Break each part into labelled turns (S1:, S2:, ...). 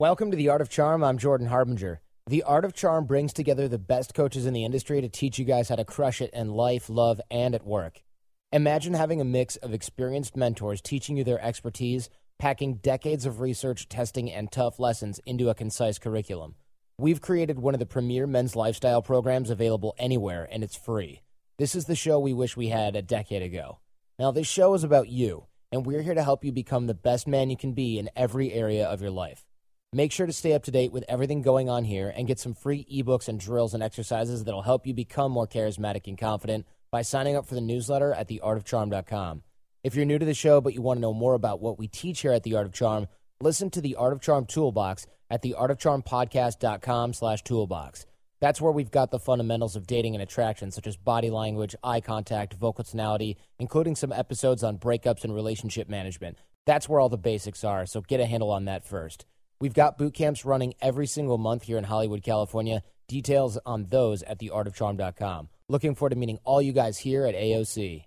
S1: Welcome to The Art of Charm. I'm Jordan Harbinger. The Art of Charm brings together the best coaches in the industry to teach you guys how to crush it in life, love, and at work. Imagine having a mix of experienced mentors teaching you their expertise, packing decades of research, testing, and tough lessons into a concise curriculum. We've created one of the premier men's lifestyle programs available anywhere, and it's free. This is the show we wish we had a decade ago. Now, this show is about you, and we're here to help you become the best man you can be in every area of your life. Make sure to stay up to date with everything going on here and get some free ebooks and drills and exercises that'll help you become more charismatic and confident by signing up for the newsletter at theartofcharm.com. If you're new to the show but you want to know more about what we teach here at The Art of Charm, listen to the Art of Charm Toolbox at theartofcharmpodcast.com slash toolbox. That's where we've got the fundamentals of dating and attraction, such as body language, eye contact, vocal tonality, including some episodes on breakups and relationship management. That's where all the basics are, so get a handle on that first. We've got boot camps running every single month here in Hollywood, California. Details on those at theartofcharm.com. Looking forward to meeting all you guys here at AOC.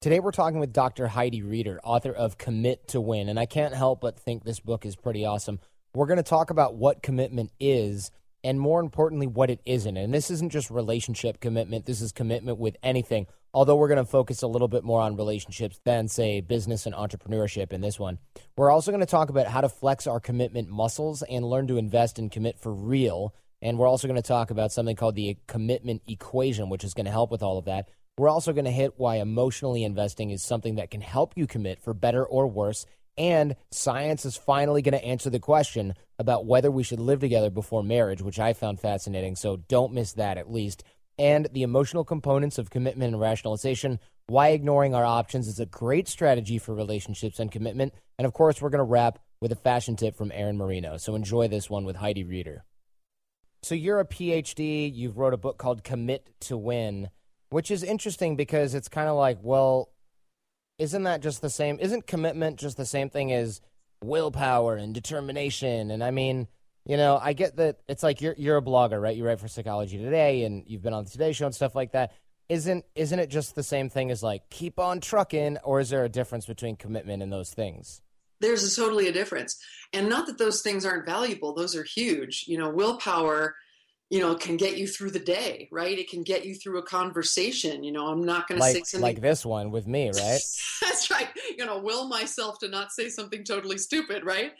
S1: Today we're talking with Dr. Heidi Reeder, author of Commit to Win, and I can't help but think this book is pretty awesome. We're going to talk about what commitment is and more importantly what it isn't. And this isn't just relationship commitment, this is commitment with anything. Although we're going to focus a little bit more on relationships than say business and entrepreneurship in this one. We're also going to talk about how to flex our commitment muscles and learn to invest and commit for real. And we're also going to talk about something called the commitment equation, which is going to help with all of that. We're also going to hit why emotionally investing is something that can help you commit for better or worse and science is finally going to answer the question about whether we should live together before marriage, which I found fascinating. So don't miss that at least. And the emotional components of commitment and rationalization, why ignoring our options is a great strategy for relationships and commitment. And of course, we're going to wrap with a fashion tip from Aaron Marino. So enjoy this one with Heidi Reeder. So you're a PhD, you've wrote a book called Commit to Win, which is interesting because it's kind of like, well, isn't that just the same? Isn't commitment just the same thing as willpower and determination? And I mean, you know, I get that it's like you're you're a blogger, right? You write for Psychology Today, and you've been on the Today Show and stuff like that. Isn't isn't it just the same thing as like keep on trucking, or is there a difference between commitment and those things?
S2: There's a totally a difference, and not that those things aren't valuable; those are huge. You know, willpower you know, can get you through the day, right? It can get you through a conversation. You know, I'm not going
S1: to
S2: say something
S1: like this one with me, right?
S2: That's right. You know, will myself to not say something totally stupid, right?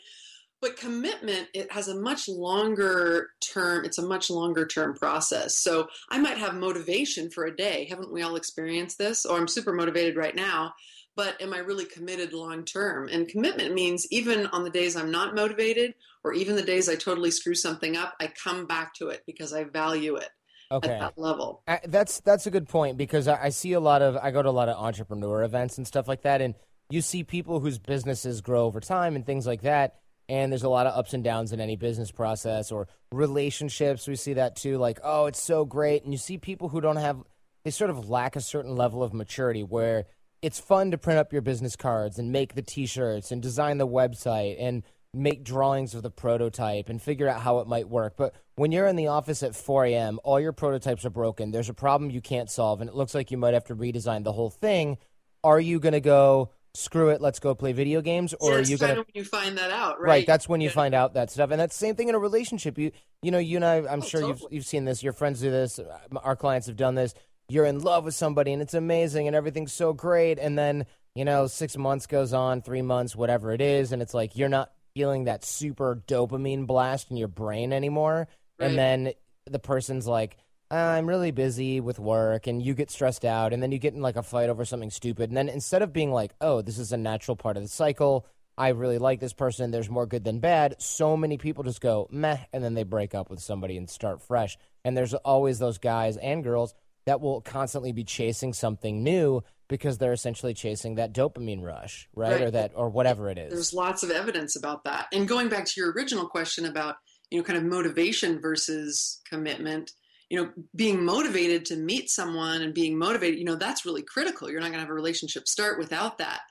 S2: But commitment, it has a much longer term, it's a much longer term process. So I might have motivation for a day. Haven't we all experienced this? Or I'm super motivated right now but am I really committed long term? And commitment means even on the days I'm not motivated or even the days I totally screw something up, I come back to it because I value it. Okay. At that level.
S1: that's that's a good point because I, I see a lot of I go to a lot of entrepreneur events and stuff like that, and you see people whose businesses grow over time and things like that. And there's a lot of ups and downs in any business process or relationships. We see that too. Like, oh, it's so great. And you see people who don't have, they sort of lack a certain level of maturity where it's fun to print up your business cards and make the t-shirts and design the website and make drawings of the prototype and figure out how it might work. But when you're in the office at 4 a.m., all your prototypes are broken. There's a problem you can't solve, and it looks like you might have to redesign the whole thing. Are you going to go, screw it, let's go play video games?
S2: Or
S1: yeah,
S2: are you to. you find that out, right?
S1: Right. That's when you yeah. find out that stuff. And that's the same thing in a relationship. You, you know, you and I, I'm oh, sure totally. you've, you've seen this. Your friends do this. Uh, our clients have done this you're in love with somebody and it's amazing and everything's so great and then you know six months goes on three months whatever it is and it's like you're not feeling that super dopamine blast in your brain anymore right. and then the person's like i'm really busy with work and you get stressed out and then you get in like a fight over something stupid and then instead of being like oh this is a natural part of the cycle i really like this person there's more good than bad so many people just go meh and then they break up with somebody and start fresh and there's always those guys and girls that will constantly be chasing something new because they're essentially chasing that dopamine rush, right? right? Or that or whatever it is.
S2: There's lots of evidence about that. And going back to your original question about, you know, kind of motivation versus commitment, you know, being motivated to meet someone and being motivated, you know, that's really critical. You're not going to have a relationship start without that.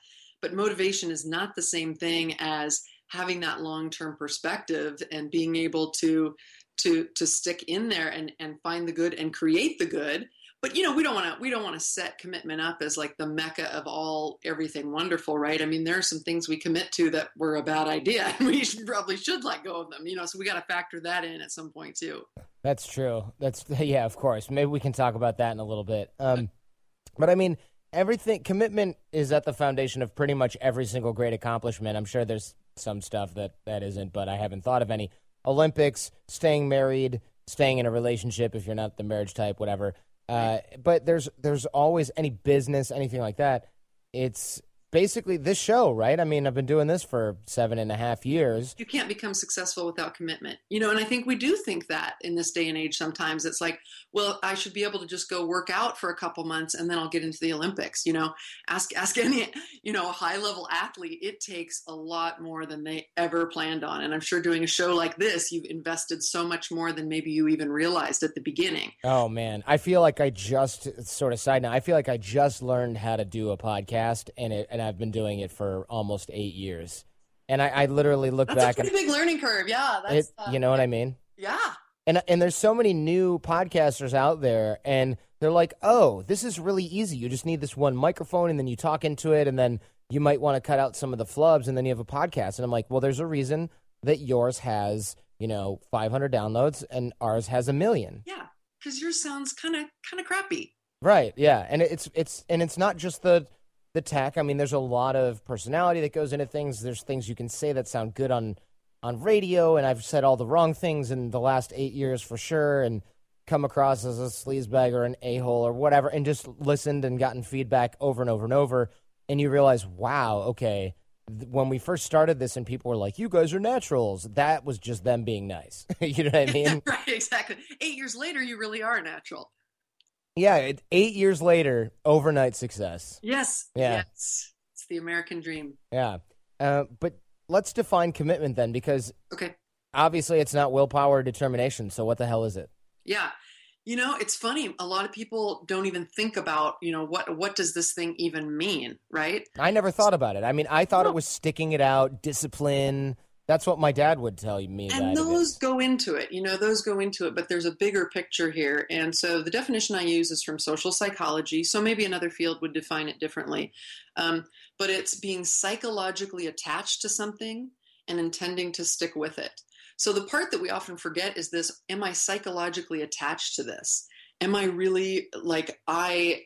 S2: But motivation is not the same thing as having that long-term perspective and being able to to to stick in there and and find the good and create the good but you know we don't want to we don't want to set commitment up as like the mecca of all everything wonderful right i mean there are some things we commit to that were a bad idea and we should, probably should let go of them you know so we got to factor that in at some point too
S1: that's true. That's yeah of course. Maybe we can talk about that in a little bit. Um, but i mean everything commitment is at the foundation of pretty much every single great accomplishment. I'm sure there's some stuff that that isn't but i haven't thought of any. Olympics staying married staying in a relationship if you're not the marriage type whatever. Uh, but there's there's always any business, anything like that. It's basically this show, right? I mean, I've been doing this for seven and a half years.
S2: You can't become successful without commitment, you know. And I think we do think that in this day and age. Sometimes it's like, well, I should be able to just go work out for a couple months and then I'll get into the Olympics. You know, ask ask any you know high level athlete. It takes a lot more than they ever planned on. And I'm sure doing a show like this, you've invested so much more than maybe you even realized at the beginning.
S1: Oh man, I feel like I just sort of side note. I feel like I just learned how to do a podcast, and it and I've been doing it for almost eight years. And I, I literally look
S2: that's
S1: back.
S2: That's a pretty big learning curve. Yeah, that's
S1: it, uh, you know what I mean.
S2: Yeah.
S1: And and there's so many new podcasters out there, and they're like, "Oh, this is really easy. You just need this one microphone, and then you talk into it, and then you might want to cut out some of the flubs, and then you have a podcast." And I'm like, "Well, there's a reason that yours has, you know, 500 downloads, and ours has a million.
S2: Yeah, because yours sounds kind of kind of crappy.
S1: Right. Yeah, and it's it's and it's not just the the tech. I mean, there's a lot of personality that goes into things. There's things you can say that sound good on on radio, and I've said all the wrong things in the last eight years for sure, and come across as a sleazebag or an a hole or whatever, and just listened and gotten feedback over and over and over, and you realize, wow, okay. When we first started this, and people were like, "You guys are naturals," that was just them being nice. you know what I mean?
S2: right, exactly. Eight years later, you really are natural.
S1: Yeah, it, eight years later, overnight success.
S2: Yes.
S1: Yeah.
S2: Yes. It's the American dream.
S1: Yeah. Uh, but let's define commitment then, because
S2: okay,
S1: obviously it's not willpower or determination. So what the hell is it?
S2: Yeah. You know, it's funny. A lot of people don't even think about, you know, what what does this thing even mean, right?
S1: I never thought about it. I mean, I thought no. it was sticking it out, discipline, that's what my dad would tell me.
S2: And those go into it, you know, those go into it, but there's a bigger picture here. And so the definition I use is from social psychology. So maybe another field would define it differently. Um, but it's being psychologically attached to something and intending to stick with it. So the part that we often forget is this Am I psychologically attached to this? Am I really like, I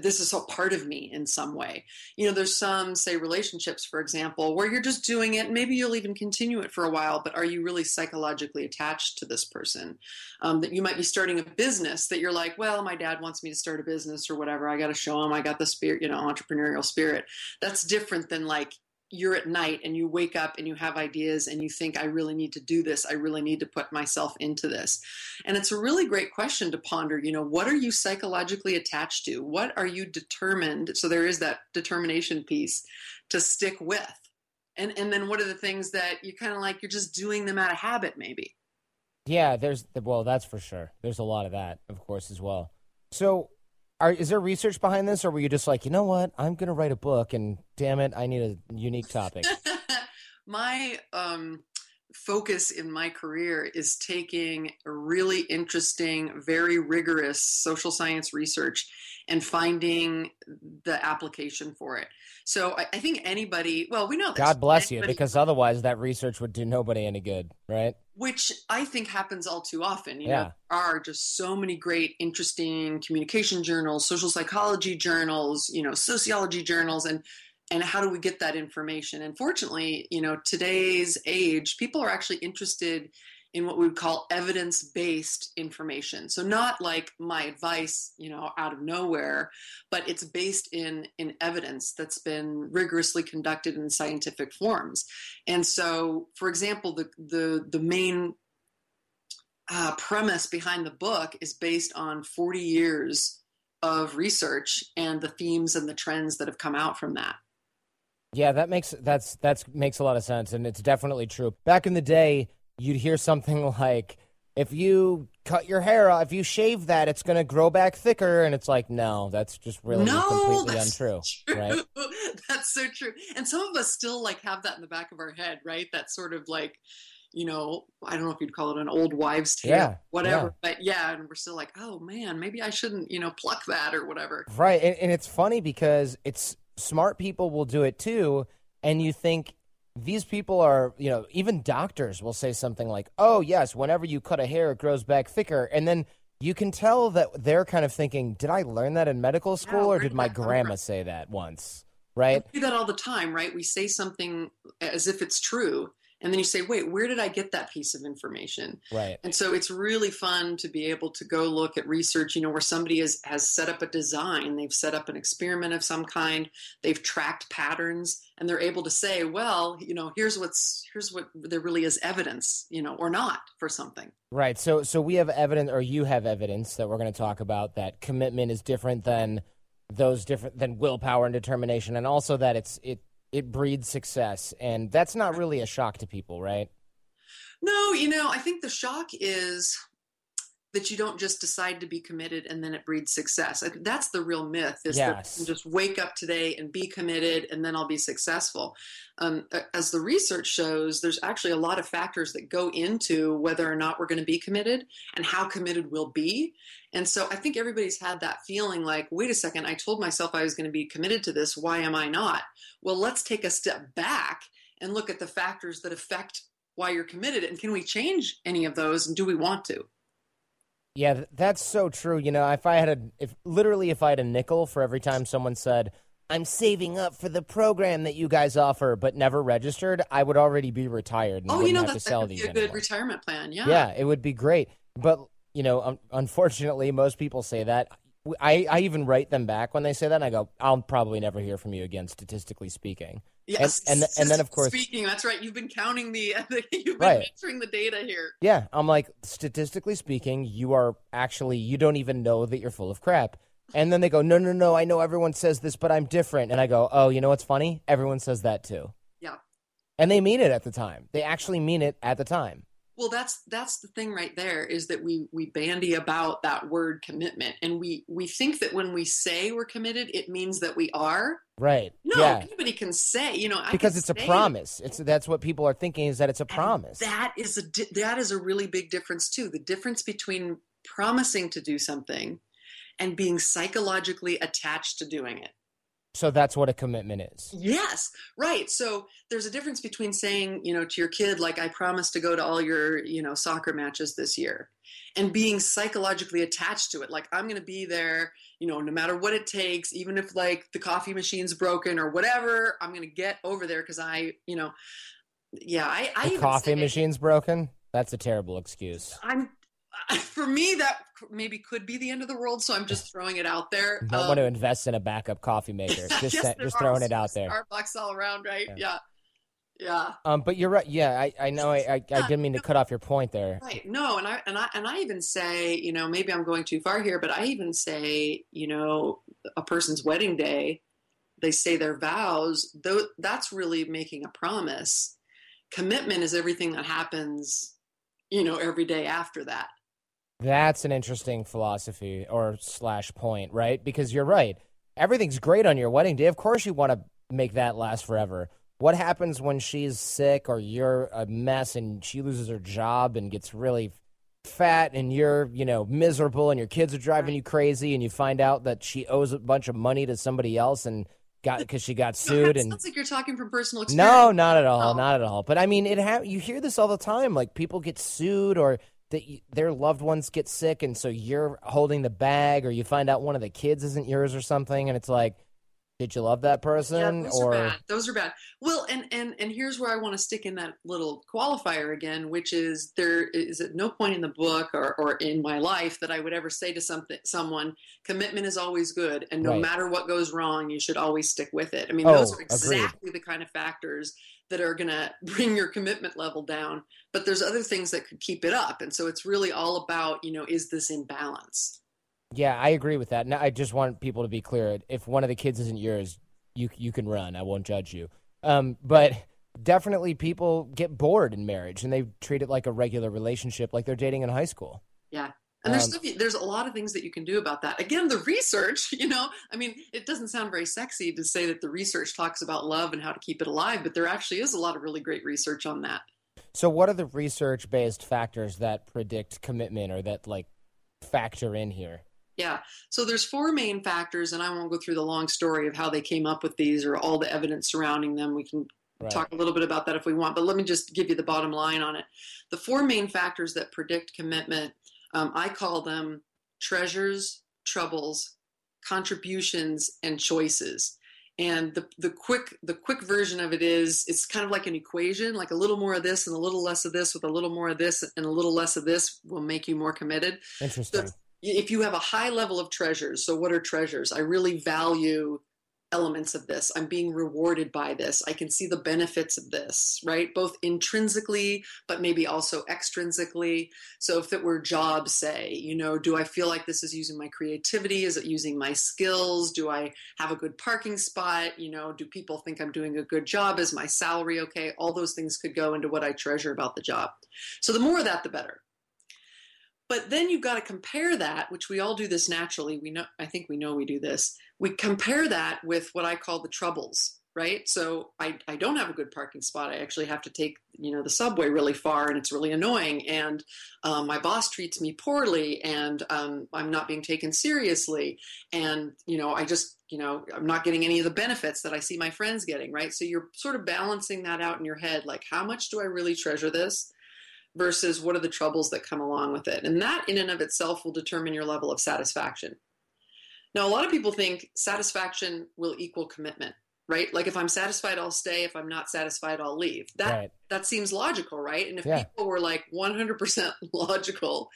S2: this is a part of me in some way. You know, there's some, say, relationships, for example, where you're just doing it. Maybe you'll even continue it for a while, but are you really psychologically attached to this person? Um, that you might be starting a business that you're like, well, my dad wants me to start a business or whatever. I got to show him I got the spirit, you know, entrepreneurial spirit. That's different than like you're at night and you wake up and you have ideas and you think, I really need to do this. I really need to put myself into this. And it's a really great question to ponder. You know, what are you psychologically attached to? What are you determined? So there is that determination piece to stick with. And, and then what are the things that you kind of like, you're just doing them out of habit, maybe?
S1: Yeah, there's, well, that's for sure. There's a lot of that, of course, as well. So are, is there research behind this, or were you just like, you know what, I'm going to write a book, and damn it, I need a unique topic?
S2: my um, focus in my career is taking really interesting, very rigorous social science research and finding the application for it. So I, I think anybody, well, we know this.
S1: God bless you, because otherwise that research would do nobody any good, right?
S2: Which I think happens all too often. You
S1: yeah.
S2: know, there are just so many great, interesting communication journals, social psychology journals, you know, sociology journals, and and how do we get that information? And fortunately, you know, today's age, people are actually interested in what we would call evidence based information. So not like my advice, you know, out of nowhere, but it's based in in evidence that's been rigorously conducted in scientific forms. And so, for example, the the the main uh, premise behind the book is based on 40 years of research and the themes and the trends that have come out from that.
S1: Yeah, that makes that's that's makes a lot of sense, and it's definitely true. Back in the day, you'd hear something like, if you cut your hair off, if you shave that, it's going to grow back thicker. And it's like, no, that's just really
S2: no,
S1: completely
S2: untrue.
S1: True. Right?
S2: that's so true. And some of us still like have that in the back of our head, right? That sort of like, you know, I don't know if you'd call it an old wives' tale,
S1: Yeah,
S2: whatever.
S1: yeah.
S2: But yeah, and we're still like, oh man, maybe I shouldn't, you know, pluck that or whatever.
S1: Right. And, and it's funny because it's smart people will do it too. And you think these people are, you know, even doctors will say something like, oh, yes, whenever you cut a hair, it grows back thicker. And then you can tell that they're kind of thinking, did I learn that in medical school or did my grandma
S2: from?"
S1: say that once? Right.
S2: We do that all the time, right? We say something as if it's true. And then you say, wait, where did I get that piece of information?
S1: Right.
S2: And so it's really fun to be able to go look at research, you know, where somebody has, has set up a design, they've set up an experiment of some kind, they've tracked patterns, and they're able to say, well, you know, here's what's here's what there really is evidence, you know, or not for something.
S1: Right. So so we have evidence or you have evidence that we're going to talk about that commitment is different than those different than willpower and determination and also that it's it it breeds success and that's not really a shock to people, right?
S2: No, you know, I think the shock is that you don't just decide to be committed and then it breeds success. That's the real myth is
S1: Yes.
S2: can just wake up today and be committed and then I'll be successful. Um, as the research shows, there's actually a lot of factors that go into whether or not we're going to be committed and how committed we'll be. And so I think everybody's had that feeling like, wait a second, I told myself I was going to be committed to this. Why am I not? Well, let's take a step back and look at the factors that affect why you're committed and can we change any of those and do we want to?
S1: Yeah, that's so true. You know, if I had a if literally if I had a nickel for every time someone said, "I'm saving up for the program that you guys offer," but never registered, I would already be retired and
S2: Oh, you know,
S1: have
S2: that,
S1: to
S2: that
S1: sell
S2: could be a good
S1: anymore.
S2: retirement plan. Yeah.
S1: Yeah, it would be great. But, you know, un- unfortunately, most people say that. I, I even write them back when they say that, and I go, I'll probably never hear from you again, statistically speaking.
S2: Yes.
S1: and th- and then, of course-
S2: speaking, that's right. You've been counting the, you've been
S1: Right.
S2: the data here.
S1: Yeah, I'm like, statistically speaking, you are actually, you don't even know that you're full of crap. And then they go, no, no, no, I know everyone says this, but I'm different. And I go, oh, you know what's funny? Everyone says that too.
S2: Yeah.
S1: And they mean it at the time. They actually mean it at the time.
S2: Well, that's that's the thing right there is that we we bandy about that word commitment, and we we think that when we say we're committed, it means that we are.
S1: Right.
S2: No,
S1: yeah.
S2: anybody can say, you know, I
S1: Because it's a promise. It's that's what people are thinking is that it's a
S2: And
S1: promise.
S2: That is a that is a really big difference too. The difference between promising to do something and being psychologically attached to doing it.
S1: So that's what a commitment is.
S2: Yes, right. So there's a difference between saying, you know, to your kid, like, I promise to go to all your, you know, soccer matches this year, and being psychologically attached to it. Like, I'm going to be there, you know, no matter what it takes, even if like the coffee machine's broken or whatever, I'm going to get over there because I, you know, yeah, I, I
S1: The coffee
S2: say-
S1: machine's broken. That's a terrible excuse.
S2: I'm for me that maybe could be the end of the world. So I'm just throwing it out there.
S1: You might
S2: Um,
S1: want to invest in a backup coffee maker. Just
S2: yes,
S1: just throwing it out there.
S2: Starbucks all around, right?
S1: Yeah.
S2: Yeah, yeah.
S1: Um, but you're right. Yeah, I, I know. I, I, I didn't mean to cut off your point there.
S2: Right. No, and I and I and I even say, you know, maybe I'm going too far here, but I even say, you know, a person's wedding day, they say their vows, though that's really making a promise. Commitment is everything that happens, you know, every day after that.
S1: That's an interesting philosophy or slash point, right? Because you're right. Everything's great on your wedding day. Of course, you want to make that last forever. What happens when she's sick or you're a mess and she loses her job and gets really fat and you're, you know, miserable and your kids are driving you crazy and you find out that she owes a bunch of money to somebody else and got because she got sued and
S2: sounds like you're talking from personal experience.
S1: No, not at all,
S2: No.
S1: not at all. But I mean, it ha- you hear this all the time. Like people get sued, or that y- their loved ones get sick, and so you're holding the bag, or you find out one of the kids isn't yours or something, and it's like, did you love that person?
S2: Yeah, those
S1: or
S2: are bad. Those are bad. Well, and and and here's where I want to stick in that little qualifier again, which is there is at no point in the book or, or in my life that I would ever say to something someone, commitment is always good, and no
S1: Right.
S2: matter what goes wrong, you should always stick with it. I mean,
S1: Oh,
S2: those are
S1: agreed.
S2: exactly the kind of factors that are going to bring your commitment level down. But there's other things that could keep it up, and so it's really all about you know, is this in balance?
S1: yeah, I agree with that. And I just want people to be clear: if one of the kids isn't yours, you you can run. I won't judge you. Um, but definitely, people get bored in marriage, and they treat it like a regular relationship, like they're dating in high school.
S2: Yeah. And there's
S1: Um,
S2: stuff, there's a lot of things that you can do about that. Again, the research, you know, I mean, it doesn't sound very sexy to say that the research talks about love and how to keep it alive, but there actually is a lot of really great research on that.
S1: So, what are the research based factors that predict commitment or that like factor in here?
S2: Yeah. So there's four main factors, and I won't go through the long story of how they came up with these or all the evidence surrounding them. We can right. talk a little bit about that if we want, but let me just give you the bottom line on it. The four main factors that predict commitment, um, I call them treasures, troubles, contributions, and choices. And the, the quick the quick version of it is it's kind of like an equation, like a little more of this and a little less of this with a little more of this and a little less of this will make you more committed.
S1: Interesting. So
S2: if you have a high level of treasures, so what are treasures? I really value elements of this. I'm being rewarded by this. I can see the benefits of this, right? Both intrinsically, but maybe also extrinsically. So if it were jobs, say, you know, do I feel like this is using my creativity? Is it using my skills? Do I have a good parking spot? You know, do people think I'm doing a good job? Is my salary okay? All those things could go into what I treasure about the job. So the more of that, the better. But then you've got to compare that, which we all do this naturally. We know, I think we know we do this. We compare that with what I call the troubles, right? So I, I don't have a good parking spot. I actually have to take, you know, the subway really far and it's really annoying. And um, my boss treats me poorly and um, I'm not being taken seriously. And, you know, I just, you know, I'm not getting any of the benefits that I see my friends getting, right? So you're sort of balancing that out in your head. Like, how much do I really treasure this? versus what are the troubles that come along with it. And that, in and of itself, will determine your level of satisfaction. Now, a lot of people think satisfaction will equal commitment, right? Like if I'm satisfied, I'll stay. If I'm not satisfied, I'll leave. That right. that seems logical, right? And if yeah. people were like 100% logical,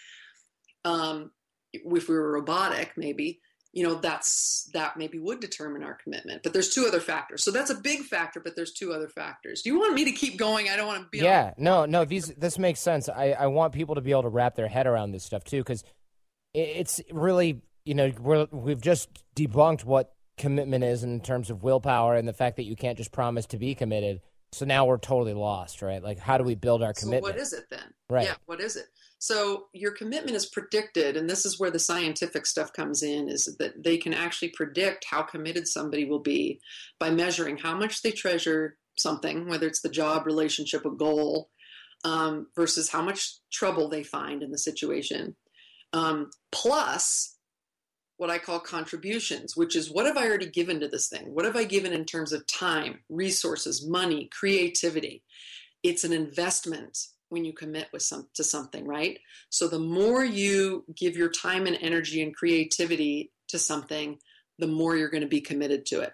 S2: um, if we were robotic, maybe you know that's that maybe would determine our commitment but there's two other factors so that's a big factor but there's two other factors do you want me to keep going i don't want to be
S1: yeah no no these this makes sense i i want people to be able to wrap their head around this stuff too because it's really you know we're we've just debunked what commitment is in terms of willpower and the fact that you can't just promise to be committed. So now we're totally lost right? Like how do we build our commitment
S2: so what is it then?
S1: Right.
S2: Yeah what is it? So your commitment is predicted, and this is where the scientific stuff comes in, is that they can actually predict how committed somebody will be by measuring how much they treasure something, whether it's the job, relationship, a goal, um, versus how much trouble they find in the situation. Um, plus what I call contributions, which is what have I already given to this thing? What have I given in terms of time, resources, money, creativity? It's an investment when you commit with some to something, right? So the more you give your time and energy and creativity to something, the more you're going to be committed to it.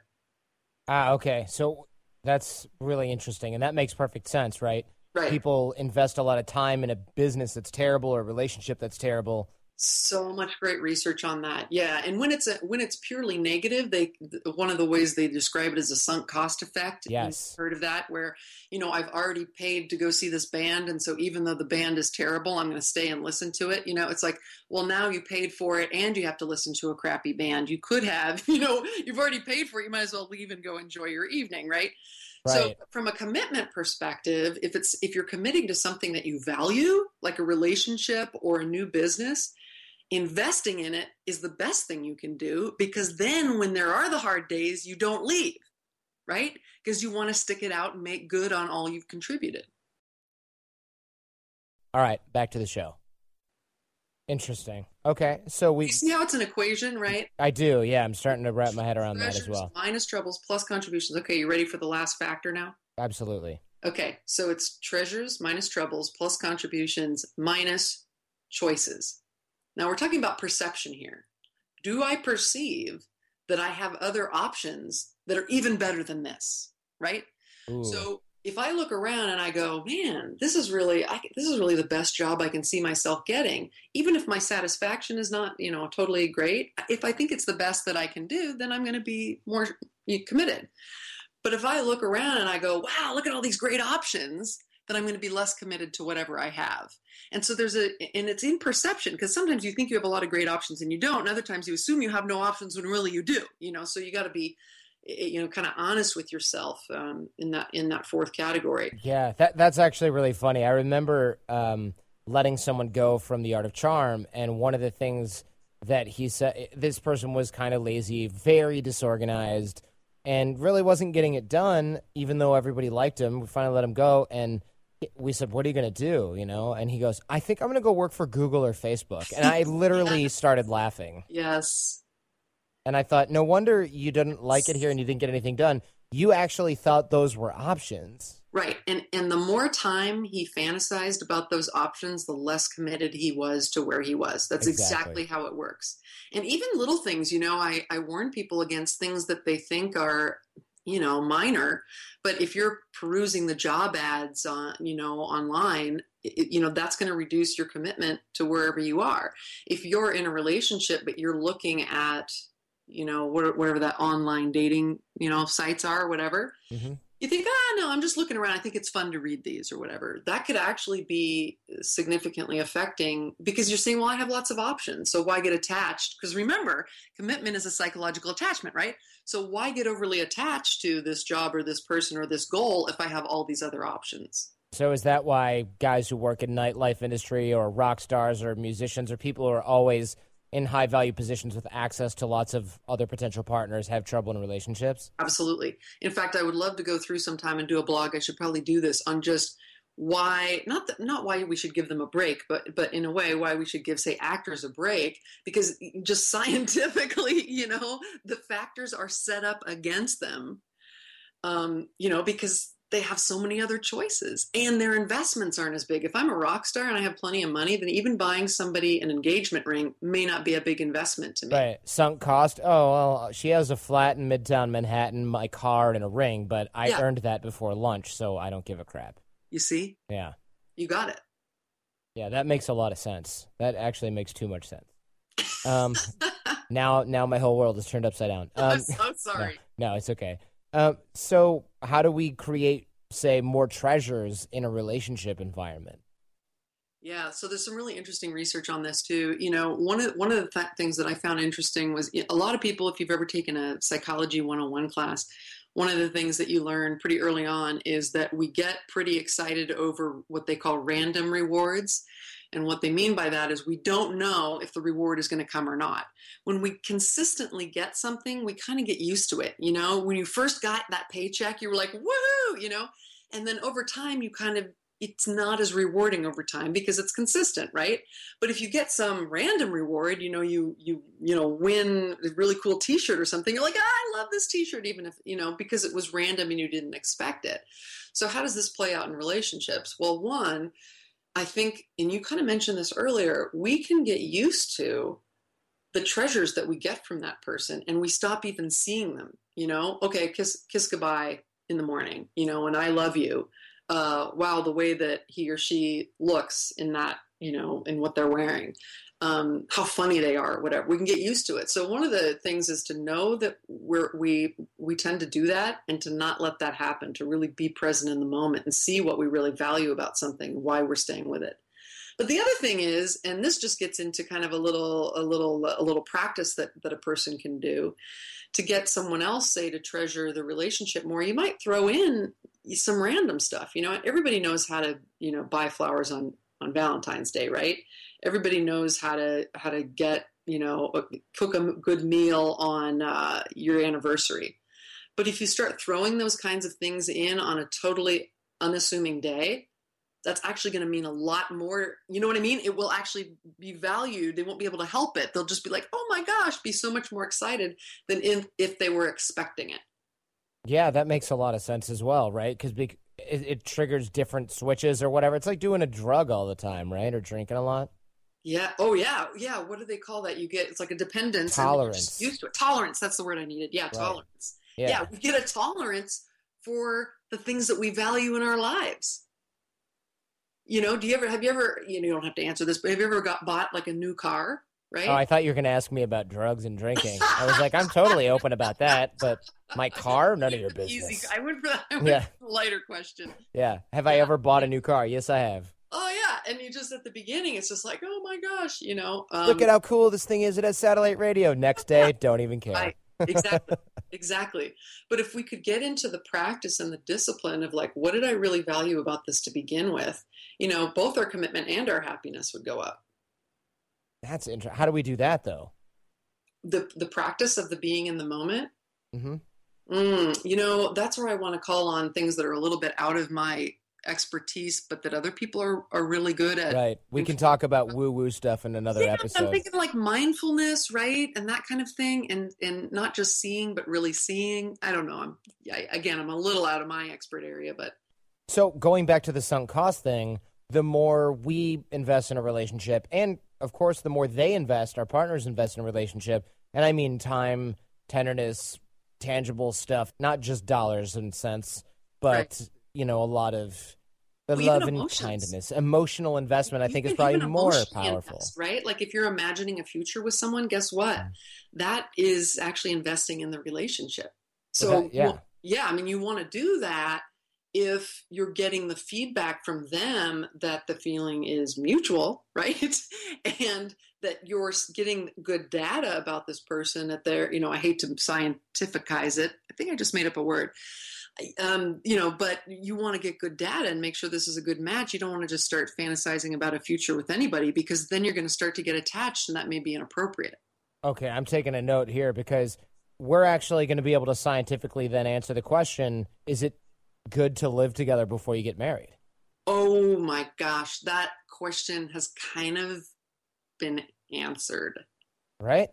S1: Ah, okay. So that's really interesting and that makes perfect sense, right?
S2: Right.
S1: People invest a lot of time in a business that's terrible or a relationship that's terrible
S2: so much great research on that. Yeah and when it's a, when it's purely negative they one of the ways they describe it is a sunk cost effect.
S1: Yes
S2: You've heard of that where you know i've already paid to go see this band and so even though the band is terrible i'm going to stay and listen to it you know? It's like well now you paid for it and you have to listen to a crappy band. You could have you know you've already paid for it you might as well leave and go enjoy your evening right?
S1: Right. So
S2: from a commitment perspective, if it's if you're committing to something that you value, like a relationship or a new business, investing in it is the best thing you can do because then when there are the hard days, you don't leave, right? Because you want to stick it out and make good on all you've contributed.
S1: All right, back to the show. Interesting. Okay, so we
S2: you see how it's an equation, right?
S1: I do. Yeah, I'm starting to wrap my head around that as well.
S2: Minus troubles plus contributions. Okay, you ready for the last factor now?
S1: Absolutely.
S2: Okay, so it's treasures minus troubles plus contributions minus choices. Now we're talking about perception here. Do I perceive that I have other options that are even better than this? Right? Ooh. So if I look around and I go, man, this is really, I, this is really the best job I can see myself getting, even if my satisfaction is not, you know, totally great. If I think it's the best that I can do, then I'm going to be more committed. But if I look around and I go, wow, look at all these great options, then I'm going to be less committed to whatever I have. And so there's a, and it's in perception because sometimes you think you have a lot of great options and you don't, and other times you assume you have no options when really you do. You know, so you got to be, you know, kind of honest with yourself um, in that in that fourth category.
S1: Yeah, that that's actually really funny. I remember um, letting someone go from the Art of Charm, and one of the things that he said, this person was kind of lazy, very disorganized and really wasn't getting it done, even though everybody liked him. We finally let him go, and we said, "What are you going to do?" You know, and he goes, "I think I'm going to go work for Google or Facebook." And I literally started laughing.
S2: Yes.
S1: And I thought, no wonder you didn't like it here and you didn't get anything done. You actually thought those were options.
S2: Right. And and the more time he fantasized about those options, the less committed he was to where he was. That's exactly,
S1: Exactly.
S2: how it works. And even little things, you know, I, I warn people against things that they think are, you know, minor. But if you're perusing the job ads on, you know, online, it, you know, that's going to reduce your commitment to wherever you are. If you're in a relationship, but you're looking at, you know, what- whatever that online dating, you know, sites are, whatever,
S1: hmm
S2: you think, ah, no, I'm just looking around. I think it's fun to read these or whatever. That could actually be significantly affecting because you're saying, well, I have lots of options. So why get attached? Because remember, commitment is a psychological attachment, right? So why get overly attached to this job or this person or this goal if I have all these other options?
S1: So is that why guys who work in nightlife industry or rock stars or musicians or people who are always in high value positions with access to lots of other potential partners have trouble in relationships?
S2: Absolutely. In fact, I would love to go through sometime and do a blog. I should probably do this on just why not not why we should give them a break, but but in a way why we should give say actors a break because just scientifically, you know, the factors are set up against them. Um, you know, because they have so many other choices and their investments aren't as big. If I'm a rock star and I have plenty of money, then even buying somebody an engagement ring may not be a big investment to me.
S1: Right. Sunk cost. Oh, well, she has a flat in Midtown Manhattan, my car, and a ring, but I
S2: Yeah.
S1: earned that before lunch, so I don't give a crap.
S2: You see?
S1: Yeah.
S2: You got it.
S1: Yeah, that makes a lot of sense. That actually makes too much sense. Um, now, now my whole world is turned upside down. Um,
S2: I'm so sorry.
S1: no, it's okay. Um, so, how do we create, say, more treasures in a relationship environment?
S2: Yeah, so there's some really interesting research on this too. You know, one of one of the th- things that I found interesting was a lot of people, if you've ever taken a psychology 101 class, one of the things that you learn pretty early on is that we get pretty excited over what they call random rewards. And what they mean by that is we don't know if the reward is going to come or not. When we consistently get something, we kind of get used to it. You know, when you first got that paycheck, you were like, woohoo, you know, and then over time, you kind of it's not as rewarding over time because it's consistent right but if you get some random reward you know you you you know win a really cool t-shirt or something you're like ah, i love this t-shirt even if you know because it was random and you didn't expect it so how does this play out in relationships well one i think and you kind of mentioned this earlier we can get used to the treasures that we get from that person and we stop even seeing them you know? Okay kiss kiss goodbye in the morning you know and i love you. Uh, wow, the way that he or she looks in that, you know, in what they're wearing, um, how funny they are, whatever. We can get used to it. So one of the things is to know that we're we we tend to do that, and to not let that happen. To really be present in the moment and see what we really value about something, why we're staying with it. But the other thing is, and this just gets into kind of a little a little a little practice that that a person can do to get someone else say to treasure the relationship more you might throw in some random stuff you know everybody knows how to you know buy flowers on on valentine's day right? Everybody knows how to how to get you know cook a good meal on uh, your anniversary. But if you start throwing those kinds of things in on a totally unassuming day that's actually going to mean a lot more you know what i mean? It will actually be valued. They won't be able to help it. They'll just be like oh my gosh be so much more excited than if, if they were expecting it.
S1: Yeah, that makes a lot of sense as well, right? Because it, it triggers different switches or whatever. It's like doing a drug all the time, right? Or drinking a lot.
S2: Yeah. Oh, yeah. Yeah. What do they call that? You get it's like a dependence. and you're just
S1: Tolerance.
S2: Used to it. Tolerance. That's the word I needed. Yeah. Tolerance. Yeah. We get a tolerance for the things that we value in our lives. You know, do you ever have you ever you know you don't have to answer this, but have you ever got bought like a new car? Right.
S1: Oh, I thought you were going to ask me about drugs and drinking. I was like, I'm totally open about that, but my car, none of your
S2: Easy.
S1: business.
S2: I went for that I went
S1: Yeah.
S2: for lighter question.
S1: Yeah. Have I ever bought a new car? Yes, I have.
S2: Oh yeah, and you just at the beginning, it's just like, oh my gosh, you know. Um,
S1: Look at how cool this thing is. It has satellite radio. Next day, don't even care.
S2: Exactly exactly but if we could get into the practice and the discipline of like what did i really value about this to begin with you know both our commitment and our happiness would go up
S1: That's interesting. How do we do that, though?
S2: the the practice of the being in the moment
S1: hmm
S2: mm, you know that's where i want to call on things that are a little bit out of my expertise, but that other people are, are really good at.
S1: Right. We can talk about woo woo stuff in another
S2: yeah,
S1: episode.
S2: I'm thinking like mindfulness, right, and that kind of thing, and and not just seeing, but really seeing. I don't know. I'm I, again, I'm a little out of my expert area, but
S1: So going back to the sunk cost thing, the more we invest in a relationship, and of course, the more they invest, our partners invest in a relationship, and I mean time, tenderness, tangible stuff, not just dollars and cents, but
S2: Right.
S1: you know, a lot of the
S2: Well,
S1: love and
S2: emotions.
S1: kindness, emotional investment. I think is probably more powerful.
S2: invest, right? Like if you're imagining a future with someone, guess what?
S1: Mm.
S2: That is actually investing in the relationship. So
S1: that- yeah.
S2: well, yeah, I mean, you want to do that if you're getting the feedback from them that the feeling is mutual, right? and that you're getting good data about this person that they're, you know, I hate to scientificize it. I think I just made up a word. Um, you know, but you want to get good data and make sure this is a good match. You don't want to just start fantasizing about a future with anybody because then you're going to start to get attached and that may be inappropriate.
S1: Okay, I'm taking a note here because we're actually going to be able to scientifically then answer the question: Is it good to live together before you get married?
S2: Oh my gosh, that question has kind of been answered.
S1: Right?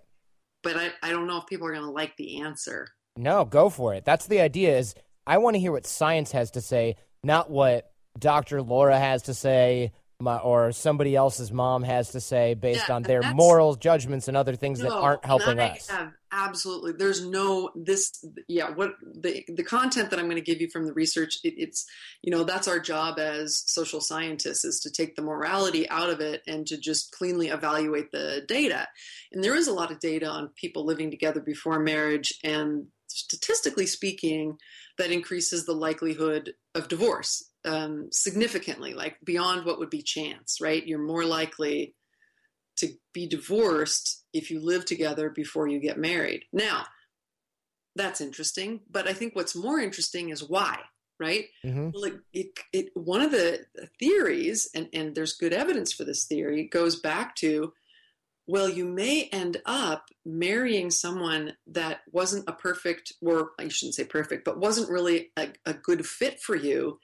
S2: But I, I don't know if people are going to like the answer.
S1: No, go for it. That's the idea. Is I want to hear what science has to say, not what Dr. Laura has to say, my, or somebody else's mom has to say, based
S2: Yeah,
S1: on their moral judgments and other things that aren't helping us.
S2: have absolutely. There's no this. Yeah, what the the content that I'm going to give you from the research. It, it's you know that's our job as social scientists is to take the morality out of it and to just cleanly evaluate the data. And there is a lot of data on people living together before marriage, and statistically speaking, that increases the likelihood of divorce um, significantly, like beyond what would be chance. Right? You're more likely to be divorced if you live together before you get married. Now, that's interesting, but I think what's more interesting is why, right?
S1: hmm
S2: Well, it, it, it, one of the theories, and, and there's good evidence for this theory, goes back to well, you may end up marrying someone that wasn't a perfect, or I shouldn't say perfect, but wasn't really a, a good fit for you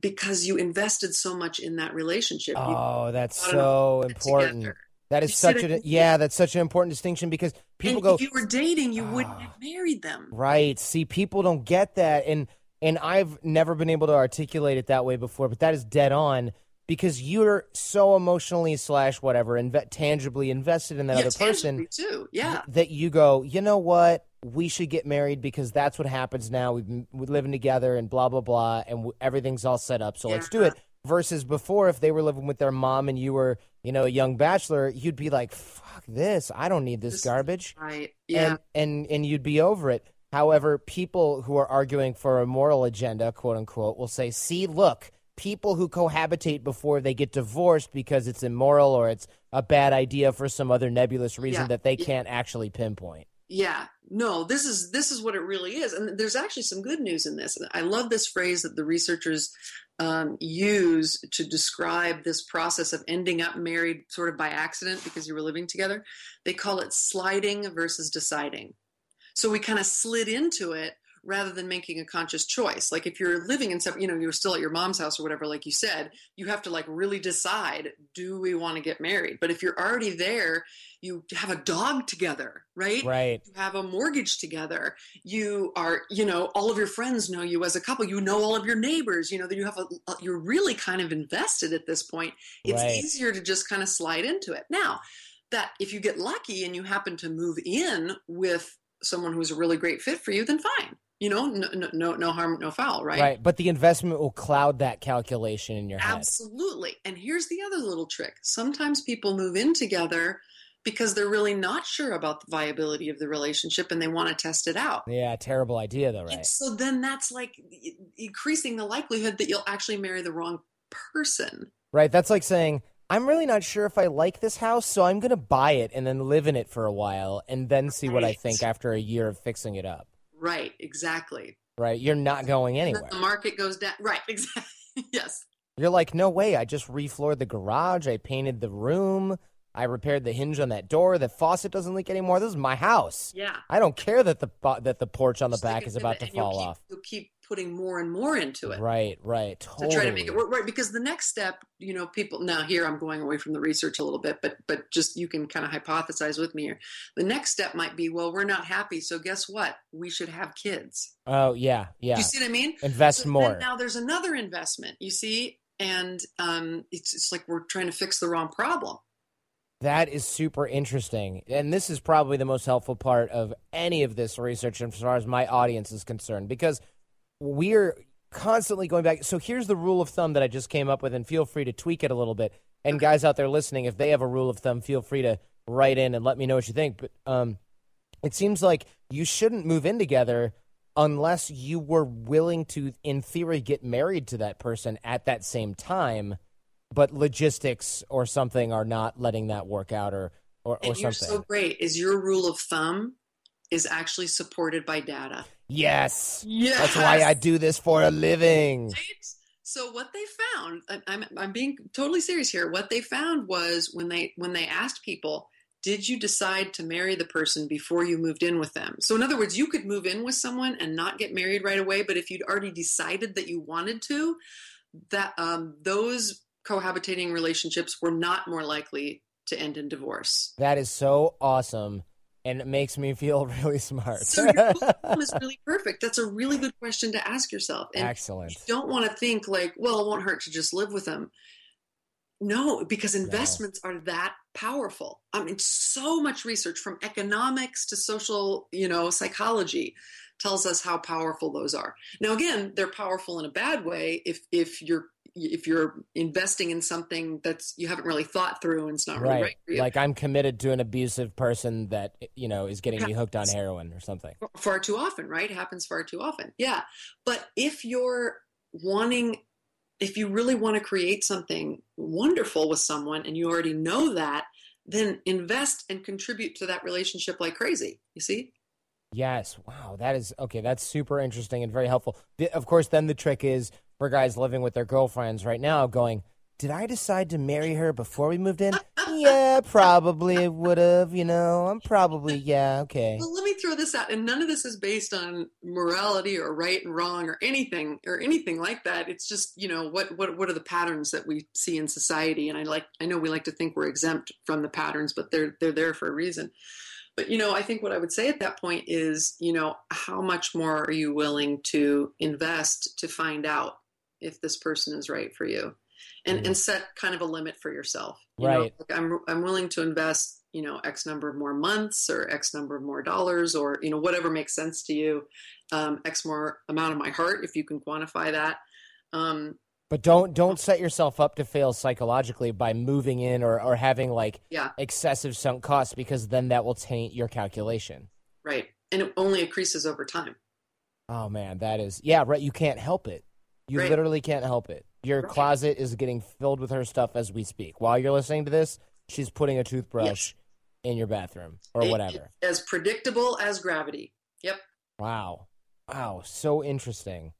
S2: because you invested so much in that relationship. You
S1: Oh, that's so important.
S2: together.
S1: That is
S2: You
S1: such a yeah, that's such an important distinction because people
S2: and
S1: go
S2: if you were dating, you wouldn't
S1: Ah.
S2: have married them.
S1: Right. See, people don't get that, and and I've never been able to articulate it that way before, but that is dead on because you're so emotionally slash whatever inve- tangibly invested in that
S2: yeah,
S1: other person
S2: too. Yeah,
S1: that you go, you know what? We should get married because that's what happens now. We've been we're living together and blah blah blah, and w- everything's all set up. So let's do it. Versus before, if they were living with their mom and you were, you know, a young bachelor, you'd be like, "Fuck this! I don't need this
S2: This
S1: garbage."
S2: right. Yeah,
S1: and and and you'd be over it. However, people who are arguing for a moral agenda, quote unquote, will say, "See, look, people who cohabitate before they get divorced because it's immoral or it's a bad idea for some other nebulous reason
S2: Yeah,
S1: that they can't actually pinpoint."
S2: yeah. No, this is this is what it really is, and there's actually some good news in this. I love this phrase that the researchers um, use to describe this process of ending up married sort of by accident because you were living together. They call it sliding versus deciding. So we kind of slid into it rather than making a conscious choice. Like if you're living in some, you know, you're still at your mom's house or whatever, like you said, you have to like really decide, do we want to get married? But if you're already there, you have a dog together, right?
S1: Right.
S2: You have a mortgage together. You are, you know, all of your friends know you as a couple. You know all of your neighbors. You know that you have a, you're really kind of invested at this point. It's
S1: Right.
S2: easier to just kind of slide into it. Now, that if you get lucky and you happen to move in with someone who's a really great fit for you, then fine. You know, no, no, no, harm, no foul, right?
S1: Right. But the investment will cloud that calculation in your head.
S2: Absolutely. And here's the other little trick. Sometimes people move in together because they're really not sure about the viability of the relationship and they want to test it out.
S1: Yeah, terrible idea though,
S2: And
S1: right?
S2: so then that's like increasing the likelihood that you'll actually marry the wrong person.
S1: Right. That's like saying, I'm really not sure if I like this house, so I'm going to buy it and then live in it for a while and then see what I think after a year of fixing it up.
S2: Right, exactly.
S1: Right. You're not going anywhere.
S2: the market goes down. Right, exactly. yes.
S1: You're like, no way. I just refloored the garage. I painted the room. I repaired the hinge on that door. The faucet doesn't leak anymore. This is my house.
S2: Yeah.
S1: I don't care that the that the porch on the
S2: Just
S1: back is about to fall
S2: keep-
S1: off.
S2: You'll keep putting more and more into it.
S1: Right, right. Totally.
S2: To try to make it work right. Because the next step, you know, people now here I'm going away from the research a little bit, but but just you can kind of hypothesize with me here. The next step might be, well, we're not happy, so guess what? We should have kids.
S1: Oh yeah, yeah.
S2: Do you see what I mean?
S1: Invest
S2: So
S1: more.
S2: now there's another investment, you see, and um, it's it's like we're trying to fix the wrong problem.
S1: That is super interesting. And this is probably the most helpful part of any of this research as far as my audience is concerned because we're constantly going back. So here's the rule of thumb that I just came up with, and feel free to tweak it a little bit. And guys out there listening, if they have a rule of thumb, feel free to write in and let me know what you think. But um, it seems like you shouldn't move in together unless you were willing to, in theory, get married to that person at that same time but logistics or something are not letting that work out or or, or
S2: And you're
S1: something.
S2: so great. Is your rule of thumb is actually supported by data?
S1: Yes.
S2: Yes.
S1: That's why I do this for a living.
S2: So what they found, I'm I'm being totally serious here. What they found was when they when they asked people, did you decide to marry the person before you moved in with them? So in other words, you could move in with someone and not get married right away, but if you'd already decided that you wanted to, that um, those cohabitating relationships were not more likely to end in divorce.
S1: That is so awesome and it makes me feel really smart.
S2: So your thumb is really perfect. That's a really good question to ask yourself. And
S1: Excellent.
S2: you don't want to think like, well, it won't hurt to just live with them. No, because investments are that powerful. I mean, so much research from economics to social, you know, psychology tells us how powerful those are. Now, again, they're powerful in a bad way if if you're if you're investing in something that's you haven't really thought through and it's not really right,
S1: Right.
S2: for you.
S1: Like I'm committed to an abusive person that, you know, is getting me hooked on heroin or something.
S2: far too often, right? Happens far too often. Yeah. But if you're wanting, if you really want to create something wonderful with someone and you already know that, then invest and contribute to that relationship like crazy. You see?
S1: Yes. Wow. That is okay. That's super interesting and very helpful. Of course, then the trick is for guys living with their girlfriends right now going, Did I decide to marry her before we moved in? yeah, probably would have. You know, I'm probably, yeah, okay.
S2: Well, let me throw this out, and none of this is based on morality or right and wrong or anything or anything like that. It's just you know what what what are the patterns that we see in society, and I like I know we like to think we're exempt from the patterns, but they're they're there for a reason. But you know, I think what I would say at that point is, you know, how much more are you willing to invest to find out if this person is right for you, and
S1: Mhm.
S2: and set kind of a limit for yourself. You know,
S1: Right.
S2: like I'm I'm willing to invest, you know, X number of more months or X number of more dollars or you know whatever makes sense to you, um, X more amount of my heart if you can quantify that. Um,
S1: But don't don't set yourself up to fail psychologically by moving in or, or having like
S2: Yeah.
S1: excessive sunk costs because then that will taint your calculation.
S2: right, and it only increases over time.
S1: Oh man, that is yeah, right. You can't help it. You literally can't help it. Your
S2: Right.
S1: closet is getting filled with her stuff as we speak. While you're listening to this, she's putting a toothbrush in your bathroom or
S2: It-
S1: whatever.
S2: As predictable as gravity. Yep.
S1: Wow. Wow, so interesting.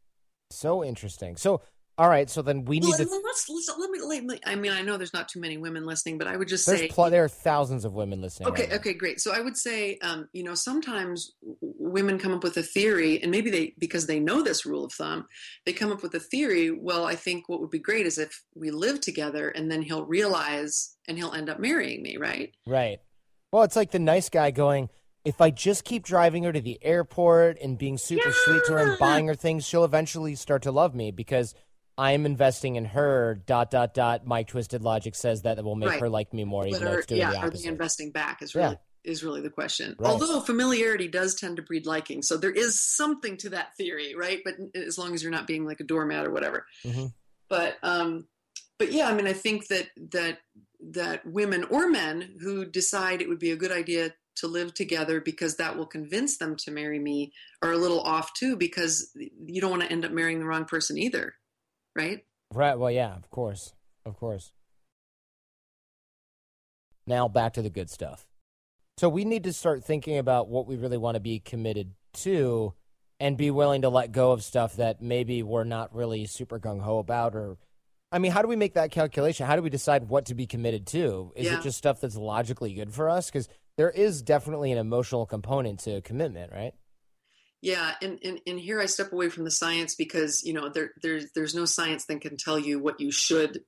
S1: So interesting. So all right, so then we need
S2: Well,
S1: to
S2: let's, let's let me, let me. I mean, I know there's not too many women listening, but I would just
S1: there's
S2: say
S1: pl- there are thousands of women listening.
S2: Okay,
S1: right
S2: okay, great. So I would say, um, you know, sometimes women come up with a theory, and maybe they, because they know this rule of thumb, they come up with a theory. Well, I think what would be great is if we live together, and then he'll realize, and he'll end up marrying me, right?
S1: Right. Well, it's like the nice guy going, if I just keep driving her to the airport and being super sweet to her and buying her things, she'll eventually start to love me because I'm investing in her. Dot dot dot. Mike Twisted Logic says that it will make
S2: Right.
S1: her like me more, even though it's doing
S2: yeah,
S1: the
S2: are they investing back? Is
S1: Yeah.
S2: really is really the question.
S1: Right.
S2: Although familiarity does tend to breed liking, so there is something to that theory, right? But as long as you're not being like a doormat or whatever.
S1: Mhm.
S2: But um, but yeah, I mean, I think that that that women or men who decide it would be a good idea to live together because that will convince them to marry me are a little off too because you don't want to end up marrying the wrong person either, right?
S1: Right. Well, yeah, of course. Of course. Now back to the good stuff. So we need to start thinking about what we really want to be committed to and be willing to let go of stuff that maybe we're not really super gung ho about or I mean, how do we make that calculation? How do we decide what to be committed to? Is
S2: Yeah.
S1: it just stuff that's logically good for us? Because there is definitely an emotional component to commitment, right?
S2: Yeah, and, and and here I step away from the science because you know there there's there's no science that can tell you what you should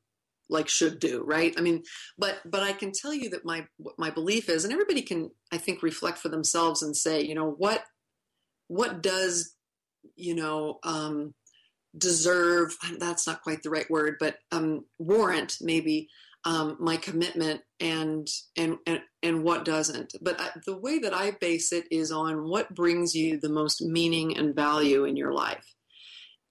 S2: like should do, right? I mean, but but I can tell you that my what my belief is, and everybody can I think reflect for themselves and say, you know, what what does you know um, deserve? That's not quite the right word, but um, warrant maybe um, my commitment and and and and what doesn't. But I, the way that I base it is on what brings you the most meaning and value in your life,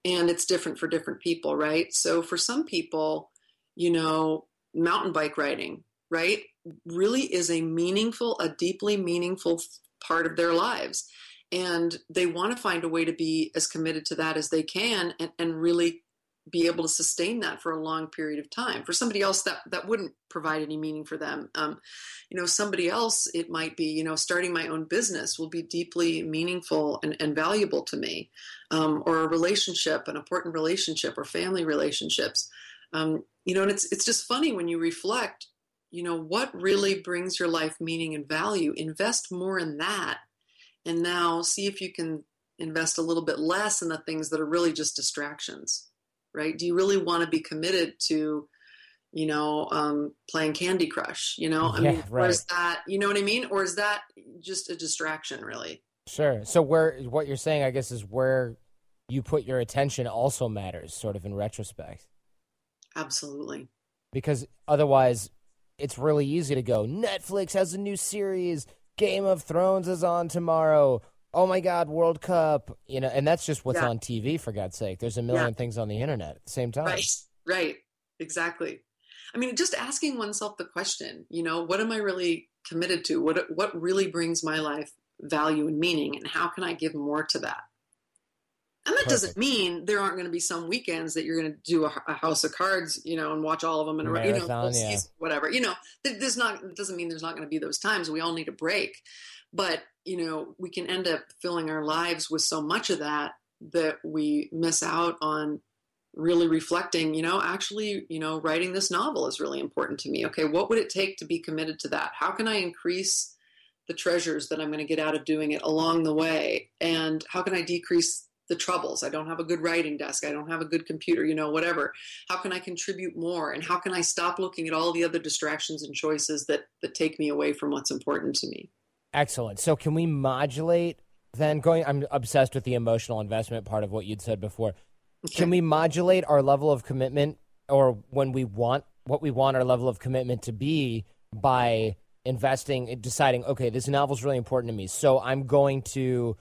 S2: and it's different for different people, right? So for some people, you know, mountain bike riding, right, really is a meaningful, a deeply meaningful part of their lives. And they want to find a way to be as committed to that as they can and, and really be able to sustain that for a long period of time. For somebody else, that that wouldn't provide any meaning for them. Um, you know, somebody else, it might be, you know, starting my own business will be deeply meaningful and, and valuable to me, um, or a relationship, an important relationship, or family relationships. Um, you know, and it's it's just funny when you reflect. You know, what really brings your life meaning and value? Invest more in that, and now see if you can invest a little bit less in the things that are really just distractions right? Do you really want to be committed to, you know, um, playing Candy Crush? You know, I
S1: yeah,
S2: mean,
S1: right.
S2: or is that, you know what I mean, or is that just a distraction, really?
S1: Sure. So where what you're saying, I guess, is where you put your attention also matters, sort of in retrospect.
S2: Absolutely.
S1: Because otherwise, it's really easy to go. Netflix has a new series. Game of Thrones is on tomorrow oh my god world cup you know and that's just what's
S2: Yeah.
S1: on tv for god's sake there's a million
S2: Yeah.
S1: things on the internet at the same time
S2: Right. Right. Exactly. I mean, just asking oneself the question, you know, what am I really committed to? What what really brings my life value and meaning, and how can I give more to that? And that doesn't mean there aren't going to be some weekends that you're going to do a, a House of Cards, you know, and watch all of them in a row, you know,
S1: yeah.
S2: season, whatever. You know, there's not it doesn't mean there's not going to be those times. We all need a break, but you know, we can end up filling our lives with so much of that that we miss out on really reflecting. You know, actually, you know, writing this novel is really important to me. Okay, what would it take to be committed to that? How can I increase the treasures that I'm going to get out of doing it along the way? And how can I decrease the troubles? I don't have a good writing desk. I don't have a good computer, you know, whatever. How can I contribute more? And how can I stop looking at all the other distractions and choices that, that take me away from what's important to me?
S1: Excellent. So can we modulate then going i'm obsessed with the emotional investment part of what you'd said before. Can we modulate our level of commitment or when we want what we want our level of commitment to be by investing deciding okay this novel's really important to me so i'm going to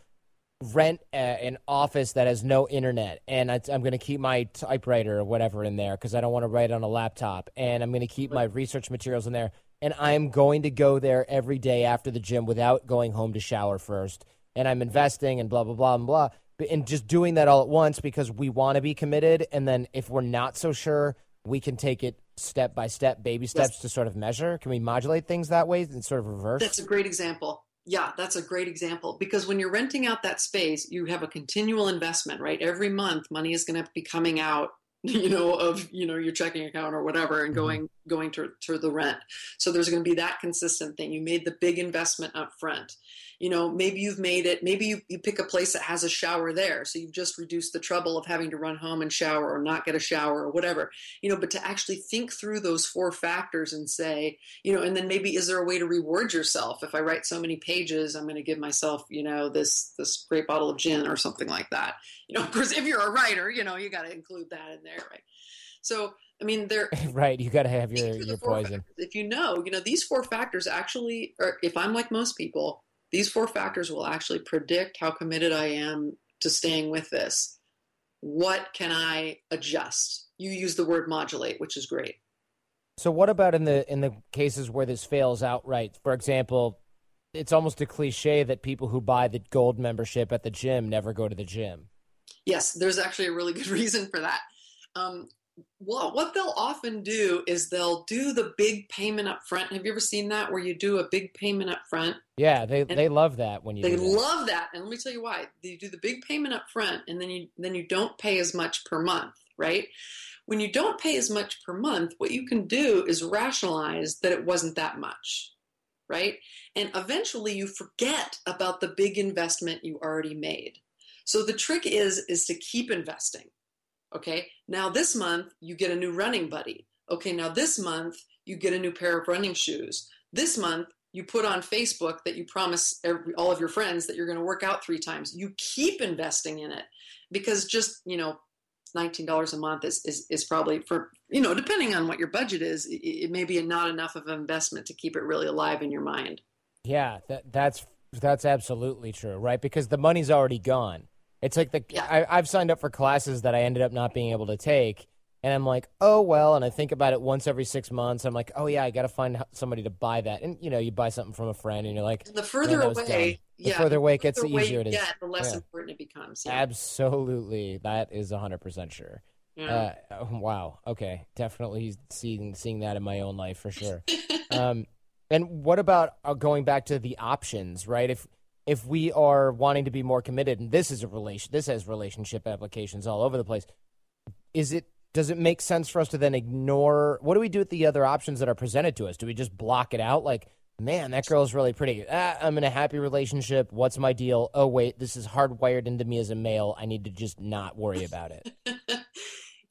S1: rent a, an office that has no internet and I, i'm going to keep my typewriter or whatever in there because i don't want to write on a laptop and i'm going to keep my research materials in there and i'm going to go there every day after the gym without going home to shower first. And i'm investing and blah blah blah and blah. And just doing that all at once because we want to be committed. And then if we're not so sure we can take it step by step baby steps to sort of measure. Can we modulate things that way and sort of reverse?
S2: That's a great example. Yeah, that's a great example. Because when you're renting out that space, you have a continual investment, right? Every month, money is going to be coming out, you know, of you know your checking account or whatever, and
S1: Mhm.
S2: going going to to the rent. So there's going to be that consistent thing. You made the big investment up front. You know, maybe you've made it. Maybe you, you pick a place that has a shower there, so you've just reduced the trouble of having to run home and shower or not get a shower or whatever. You know, but to actually think through those four factors and say, you know and then maybe is there a way to reward yourself if i write so many pages i'm going to give myself you know this this great bottle of gin or something like that you know of course if you're a writer you know you got to include that in there right so i mean there
S1: right you got to have your
S2: think through the
S1: your poison
S2: factors. if you know you know these four factors actually or if i'm like most people these four factors will actually predict how committed i am to staying with this what can i adjust you use the word modulate which is great
S1: So what about in the in the cases where this fails outright? For example, it's almost a cliche that people who buy the gold membership at the gym never go to the gym.
S2: Yes, there's actually a really good reason for that. Um, well, what they'll often do is they'll do the big payment up front. Have you ever seen that where you do a big payment up front?
S1: Yeah, they they love that when you
S2: They
S1: that.
S2: love that, and let me tell you why. You do the big payment up front, and then you then you don't pay as much per month, right? When you don't pay as much per month, what you can do is rationalize that it wasn't that much, right? And eventually you forget about the big investment you already made. So the trick is is to keep investing. Okay. Now this month you get a new running buddy. Okay. Now this month you get a new pair of running shoes. This month you put on Facebook that you promise every, all of your friends that you're going to work out three times. You keep investing in it because just you know $19 a month is, is, is probably for, you know, depending on what your budget is, it, it may be not enough of an investment to keep it really alive in your mind.
S1: Yeah, that, that's, that's absolutely true, right? Because the money's already gone. It's like the,
S2: Yeah.
S1: I, I've signed up for classes that I ended up not being able to take. And I'm like, oh, well. And I think about it once every six months. I'm like, oh, yeah, I got to find somebody to buy that. And, you know, you buy something from a friend and you're like,
S2: And the further away.
S1: The
S2: yeah,
S1: further away it gets, the easier it is.
S2: get, the less
S1: Yeah.
S2: important it becomes. Yeah.
S1: Absolutely. That is 100% sure.
S2: yeah.
S1: Uh, oh, wow. Okay. Definitely seeing seeing that in my own life for sure. um, and what about uh, going back to the options, right? If if we are wanting to be more committed, and this is a relation, this has relationship applications all over the place. Is it? Does it make sense for us to then ignore? What do we do with the other options that are presented to us? Do we just block it out? Like, man, that girl's really pretty. Ah, I'm in a happy relationship. What's my deal? Oh wait, this is hardwired into me as a male. I need to just not worry about it.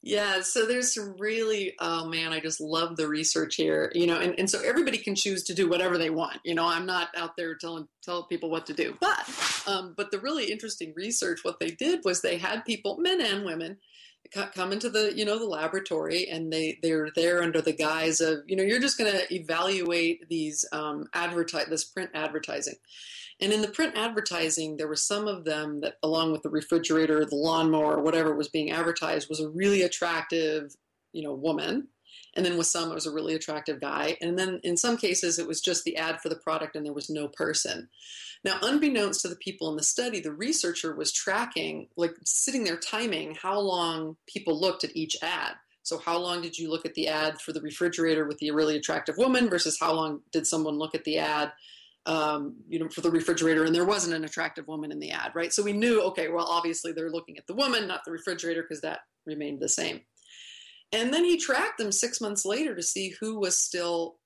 S2: Yeah, so there's some really, oh man, I just love the research here, you know, and, and so everybody can choose to do whatever they want. You know, I'm not out there telling tell people what to do, but um, but the really interesting research, what they did was they had people, men and women, come into the you know the laboratory, and they they're there under the guise of you know you're just going to evaluate these um, advertise this print advertising. And in the print advertising, there were some of them that, along with the refrigerator, the lawnmower, whatever was being advertised, was a really attractive, you know, woman. And then with some, it was a really attractive guy. And then in some cases, it was just the ad for the product and there was no person. Now, unbeknownst to the people in the study, the researcher was tracking, like sitting there timing how long people looked at each ad. So, how long did you look at the ad for the refrigerator with the really attractive woman versus how long did someone look at the ad um, you know, for the refrigerator, and there wasn't an attractive woman in the ad, right? So we knew, okay, well, obviously they're looking at the woman, not the refrigerator, because that remained the same. And then he tracked them six months later to see who was still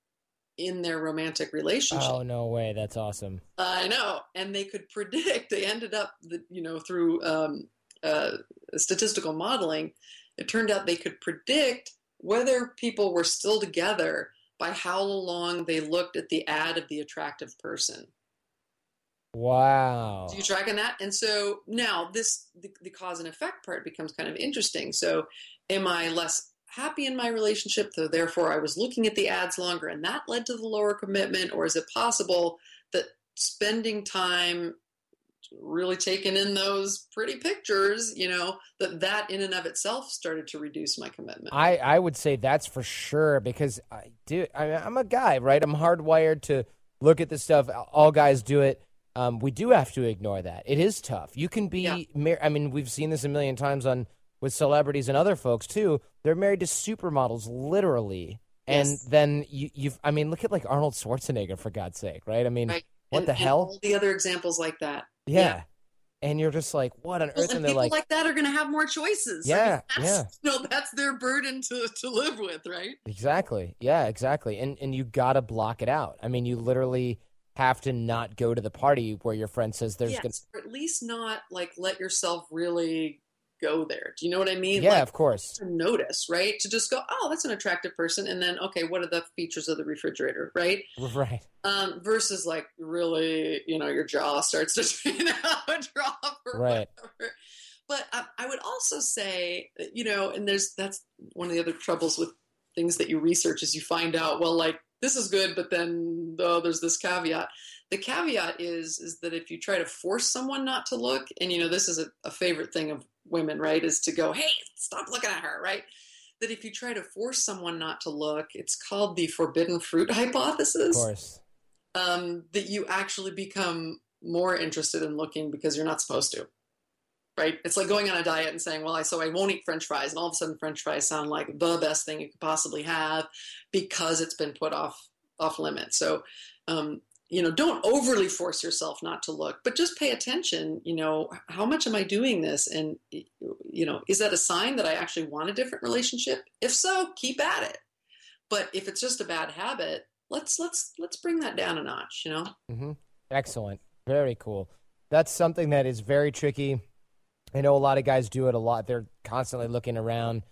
S2: in their romantic relationship.
S1: Oh no way, that's awesome.
S2: I know, and they could predict. They ended up, the, you know, through um, uh, statistical modeling, it turned out they could predict whether people were still together by how long they looked at the ad of the attractive person.
S1: Wow.
S2: Do you tracking that? And so now this the, the cause and effect part becomes kind of interesting. So am I less happy in my relationship, so therefore I was looking at the ads longer and that led to the lower commitment, or is it possible that spending time really taking in those pretty pictures, you know, that that in and of itself started to reduce my commitment?
S1: I, I would say that's for sure because I do. I mean, I'm a guy, right? I'm hardwired to look at this stuff. All guys do it. Um, we do have to ignore that. It is tough. You can be.
S2: Yeah.
S1: Mar- I mean, we've seen this a million times on with celebrities and other folks too. They're married to supermodels, literally. And then you, you've. I mean, look at like Arnold Schwarzenegger for God's sake, right? I mean,
S2: Right.
S1: What
S2: And-
S1: the hell?
S2: all the other examples like that.
S1: yeah.
S2: yeah.
S1: And you're just like, what on
S2: Well,
S1: earth?
S2: and
S1: And they're
S2: people
S1: like,
S2: like, that are going to have more choices. I mean,
S1: Yeah,
S2: that's,
S1: yeah.
S2: You know, that's their burden to, to live with, right?
S1: Exactly. Yeah, exactly. And and you got to block it out. I mean, you literally have to not go to the party where your friend says there's
S2: yes,
S1: going
S2: or at least not like let yourself really go there. Do you know what I mean?
S1: Yeah,
S2: Like,
S1: of course.
S2: to notice, right? To just go, oh, that's an attractive person, and then okay, what are the features of the refrigerator, right?
S1: Right.
S2: Um, versus like really, you know, your jaw starts to you know drop or
S1: Right.
S2: whatever. But I, I would also say, you know, and there's that's one of the other troubles with things that you research is you find out, well, like this is good, but then oh, there's this caveat. The caveat is is that if you try to force someone not to look, and you know, this is a, a favorite thing of women, right? Is to go, hey, stop looking at her, right? That if you try to force someone not to look, it's called the forbidden fruit hypothesis.
S1: Of course.
S2: um, that you actually become more interested in looking because you're not supposed to. Right? It's like going on a diet and saying, "Well, I so I won't eat French fries," and all of a sudden, French fries sound like the best thing you could possibly have because it's been put off off limits. So, um, you know, don't overly force yourself not to look, but just pay attention. You know, how much am I doing this, and you know, is that a sign that I actually want a different relationship? If so, keep at it. But if it's just a bad habit, let's let's let's bring that down a notch. You know.
S1: mm-hmm. Excellent. Very cool. That's something that is very tricky. I know a lot of guys do it a lot. They're constantly looking around.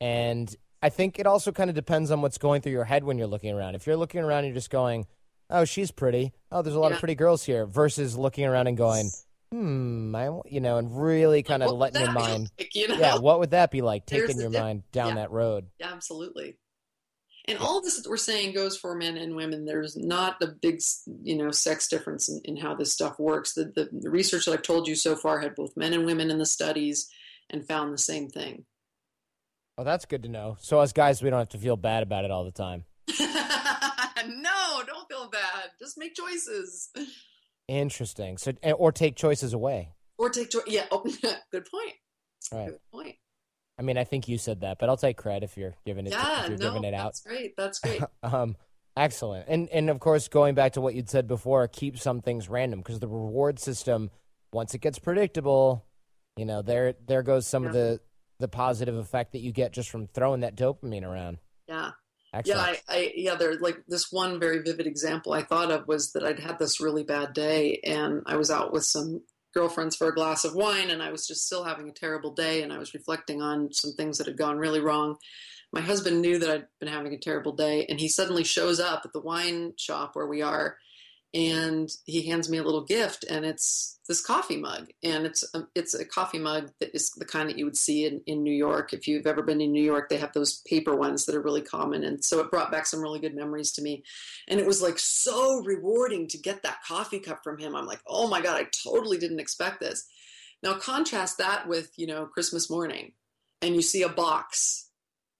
S1: And I think it also kind of depends on what's going through your head when you're looking around. If you're looking around you're just going, oh, she's pretty. Oh, there's a lot
S2: Yeah.
S1: of pretty girls here, versus looking around and going, hmm, I, you know, and really kind of
S2: What
S1: letting your mind,
S2: like, you know?
S1: yeah, what would that be like taking your
S2: diff-
S1: mind down
S2: yeah.
S1: that road?
S2: Yeah, absolutely. And all of this that we're saying goes for men and women. There's not a big, you know, sex difference in, in how this stuff works. The, the, the research that I've told you so far had both men and women in the studies and found the same thing.
S1: Oh, that's good to know. So as guys, we don't have to feel bad about it all the time.
S2: No, don't feel bad. Just make choices
S1: Interesting. So, eh, or take choices away.
S2: or take choice. Yeah, oh, good point.
S1: Right.
S2: Good point.
S1: I mean, I think you said that, but I'll take credit if you're giving it.
S2: Yeah,
S1: you're
S2: no,
S1: giving it out.
S2: that's great. That's great.
S1: um, excellent. And and of course, going back to what you'd said before, keep some things random because the reward system, once it gets predictable, you know, there there goes some of the the positive effect that you get just from throwing that dopamine around.
S2: Yeah.
S1: Excellent.
S2: Yeah, I, I yeah, there like this one very vivid example I thought of was that I'd had this really bad day and I was out with some girlfriends for a glass of wine and I was just still having a terrible day and I was reflecting on some things that had gone really wrong. My husband knew that I'd been having a terrible day and he suddenly shows up at the wine shop where we are and he hands me a little gift and it's this coffee mug. And it's a, it's a coffee mug that is the kind that you would see in, in New York. If you've ever been in New York they have those paper ones that are really common. And so it brought back some really good memories to me. And it was like so rewarding to get that coffee cup from him. I'm like oh my god I totally didn't expect this. Now contrast that with you know Christmas morning and you see a box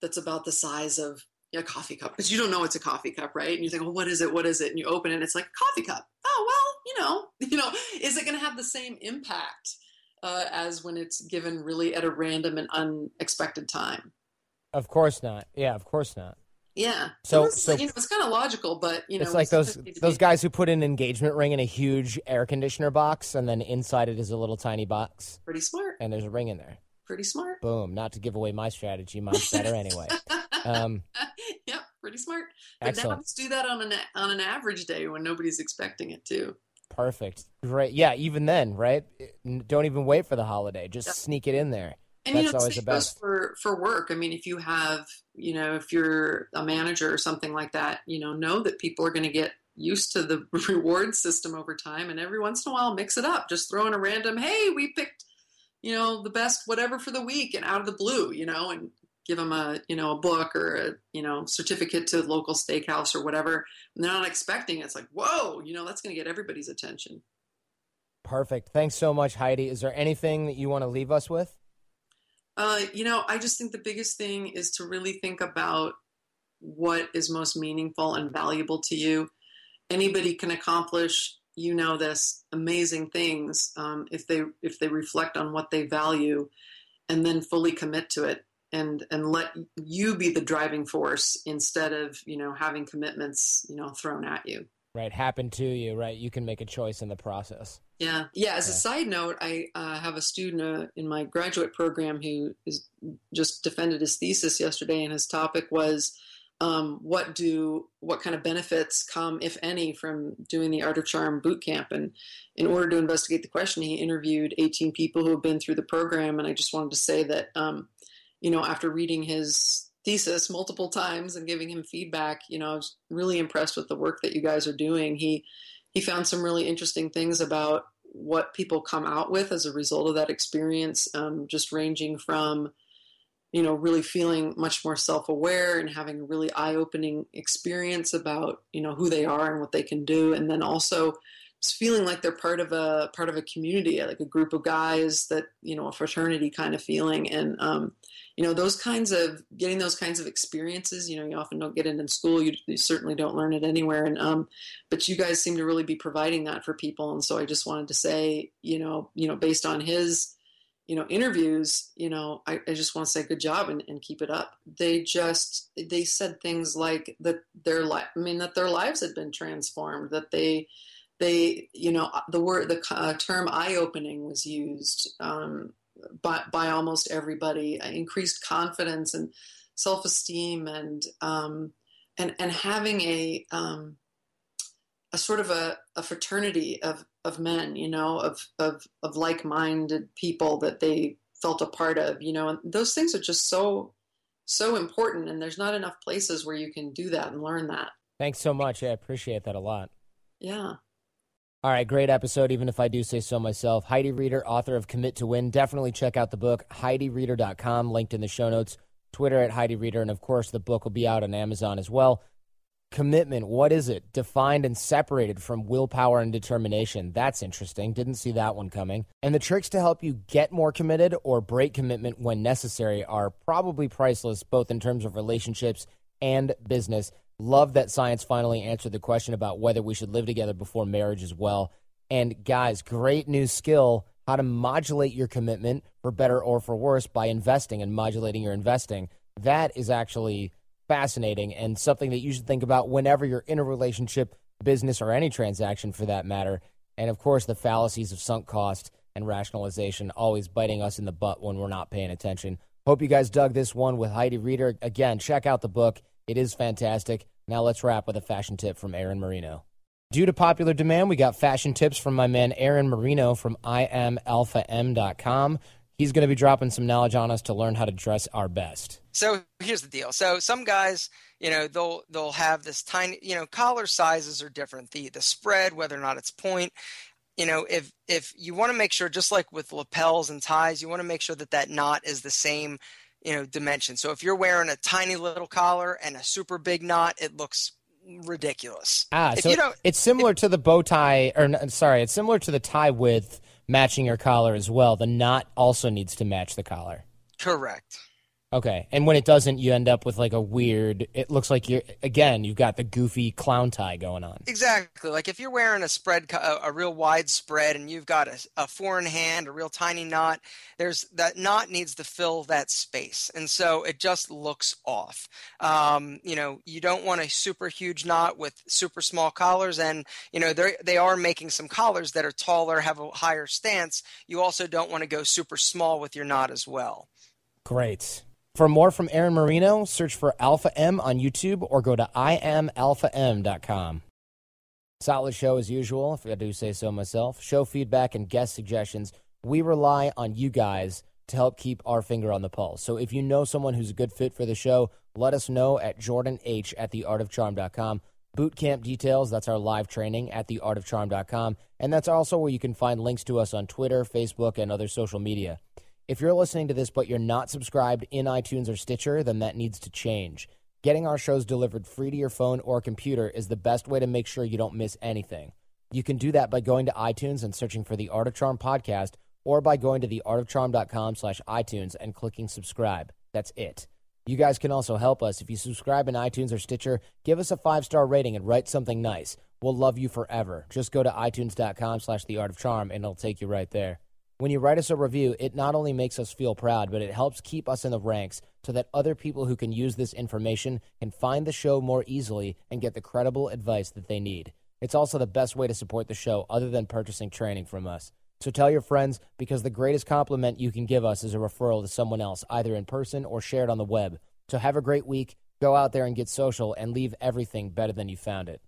S2: that's about the size of a coffee cup because you don't know it's a coffee cup, right? And you think, well, what is it? What is it? And you open it, and it's like coffee cup. Oh well, you know, you know, is it going to have the same impact uh, as when it's given really at a random and unexpected time?
S1: of course not. Yeah, of course not.
S2: Yeah.
S1: So-
S2: it's,
S1: so-
S2: you know, it's kind of logical, but you know,
S1: it's like those
S2: sometimes need to
S1: those guys who put an engagement ring in a huge air conditioner box, and then inside it is a little tiny box,
S2: pretty smart.
S1: and there's a ring in there.
S2: Pretty smart.
S1: Boom. Not to give away my strategy. Mine's better anyway. Um,
S2: yep, pretty smart. But now
S1: excellent.
S2: let's do that on an on an average day when nobody's expecting it too.
S1: Perfect. Great. Yeah, even then, right? Don't even wait for the holiday. Just
S2: Yep.
S1: sneak it in there.
S2: And
S1: That's
S2: you know,
S1: always the best.
S2: for for work. I mean, if you have, you know, if you're a manager or something like that, you know, know that people are going to get used to the reward system over time, and every once in a while, mix it up. Just throw in a random, hey, we picked, you know, the best whatever for the week, and out of the blue, you know, and give them a, you know, a book or a, you know, certificate to local steakhouse or whatever. And they're not expecting it. It's like, whoa, you know, that's going to get everybody's attention.
S1: Perfect. Thanks so much, Heidi. Is there anything that you want to leave us with?
S2: Uh, you know, I just think the biggest thing is to really think about what is most meaningful and valuable to you. Anybody can accomplish, you know this, amazing things um, if they if they reflect on what they value, and then fully commit to it, and and let you be the driving force instead of you know having commitments you know thrown at you.
S1: Right. Happen to you, right? You can make a choice in the process.
S2: Yeah, yeah. As a side note, I uh, have a student uh, in my graduate program who is just defended his thesis yesterday, and his topic was um, what do what kind of benefits come, if any, from doing the Art of Charm boot camp. And in order to investigate the question, he interviewed 18 people who have been through the program, and I just wanted to say that um, you know after reading his thesis multiple times and giving him feedback, you know, I was really impressed with the work that you guys are doing. He he found some really interesting things about what people come out with as a result of that experience, um, just ranging from, you know, really feeling much more self aware and having a really eye opening experience about, you know, who they are and what they can do. And then also just feeling like they're part of a part of a community, like a group of guys that, you know, a fraternity kind of feeling. And, um, you know, those kinds of getting those kinds of experiences, you know, you often don't get it in school. You, you certainly don't learn it anywhere. And, um, but you guys seem to really be providing that for people and so i just wanted to say you know you know based on his you know interviews you know i, I just want to say good job and, and keep it up they just they said things like that their life i mean that their lives had been transformed that they they you know the word the uh, term eye-opening was used um, by, by almost everybody uh, increased confidence and self-esteem and um, and and having a um, a sort of a, a fraternity of, of men, you know, of, of, of like-minded people that they felt a part of, you know, and those things are just so, so important. And there's not enough places where you can do that and learn that.
S1: Thanks so much. I appreciate that a lot.
S2: Yeah.
S1: All right, great episode, even if I do say so myself. Heidi Reeder, author of Commit to Win. Definitely check out the book, HeidiReeder.com, linked in the show notes. Twitter at Heidi Reeder, and of course, the book will be out on Amazon as well. Commitment, what is it? Defined and separated from willpower and determination. That's interesting. Didn't see that one coming. And the tricks to help you get more committed or break commitment when necessary are probably priceless, both in terms of relationships and business. Love that science finally answered the question about whether we should live together before marriage as well. And guys, great new skill how to modulate your commitment for better or for worse by investing and modulating your investing. That is actually fascinating and something that you should think about whenever you're in a relationship, business, or any transaction for that matter. And of course, the fallacies of sunk cost and rationalization always biting us in the butt when we're not paying attention. Hope you guys dug this one with Heidi Reeder. Again, check out the book. It is fantastic. Now let's wrap with a fashion tip from Aaron Marino. Due to popular demand, we got fashion tips from my man Aaron Marino from IamAlphaM.com. He's going to be dropping some knowledge on us to learn how to dress our best.
S3: So here's the deal. So some guys, you know, they'll they'll have this tiny, you know, collar sizes are different. The the spread, whether or not it's point, you know, if if you want to make sure, just like with lapels and ties, you want to make sure that that knot is the same you know dimension. So if you're wearing a tiny little collar and a super big knot, it looks ridiculous.
S1: Ah,
S3: if
S1: so it's similar if, to the bow tie, or sorry, it's similar to the tie width matching your collar as well. The knot also needs to match the collar.
S3: Correct.
S1: Okay, and when it doesn't, you end up with like a weird. It looks like you're again. You've got the goofy clown tie going on.
S3: Exactly. Like if you're wearing a spread, a, a real wide spread, and you've got a, a four in hand, a real tiny knot. There's that knot needs to fill that space, and so it just looks off. Um, you know, you don't want a super huge knot with super small collars, and you know they they are making some collars that are taller, have a higher stance. You also don't want to go super small with your knot as well.
S1: Great. For more from Aaron Marino, search for Alpha M on YouTube or go to IamAlphaM.com. Solid show as usual, if I do say so myself. Show feedback and guest suggestions. We rely on you guys to help keep our finger on the pulse. So if you know someone who's a good fit for the show, let us know at Jordan H at theartofcharm.com. Boot camp details, that's our live training at theartofcharm.com. And that's also where you can find links to us on Twitter, Facebook, and other social media. If you're listening to this but you're not subscribed in iTunes or Stitcher, then that needs to change. Getting our shows delivered free to your phone or computer is the best way to make sure you don't miss anything. You can do that by going to iTunes and searching for the Art of Charm podcast or by going to theartofcharm.com slash iTunes and clicking subscribe. That's it. You guys can also help us. If you subscribe in iTunes or Stitcher, give us a five-star rating and write something nice. We'll love you forever. Just go to itunes.com slash the art of charm and it'll take you right there. When you write us a review, it not only makes us feel proud, but it helps keep us in the ranks so that other people who can use this information can find the show more easily and get the credible advice that they need. It's also the best way to support the show other than purchasing training from us. So tell your friends because the greatest compliment you can give us is a referral to someone else, either in person or shared on the web. So have a great week. Go out there and get social and leave everything better than you found it.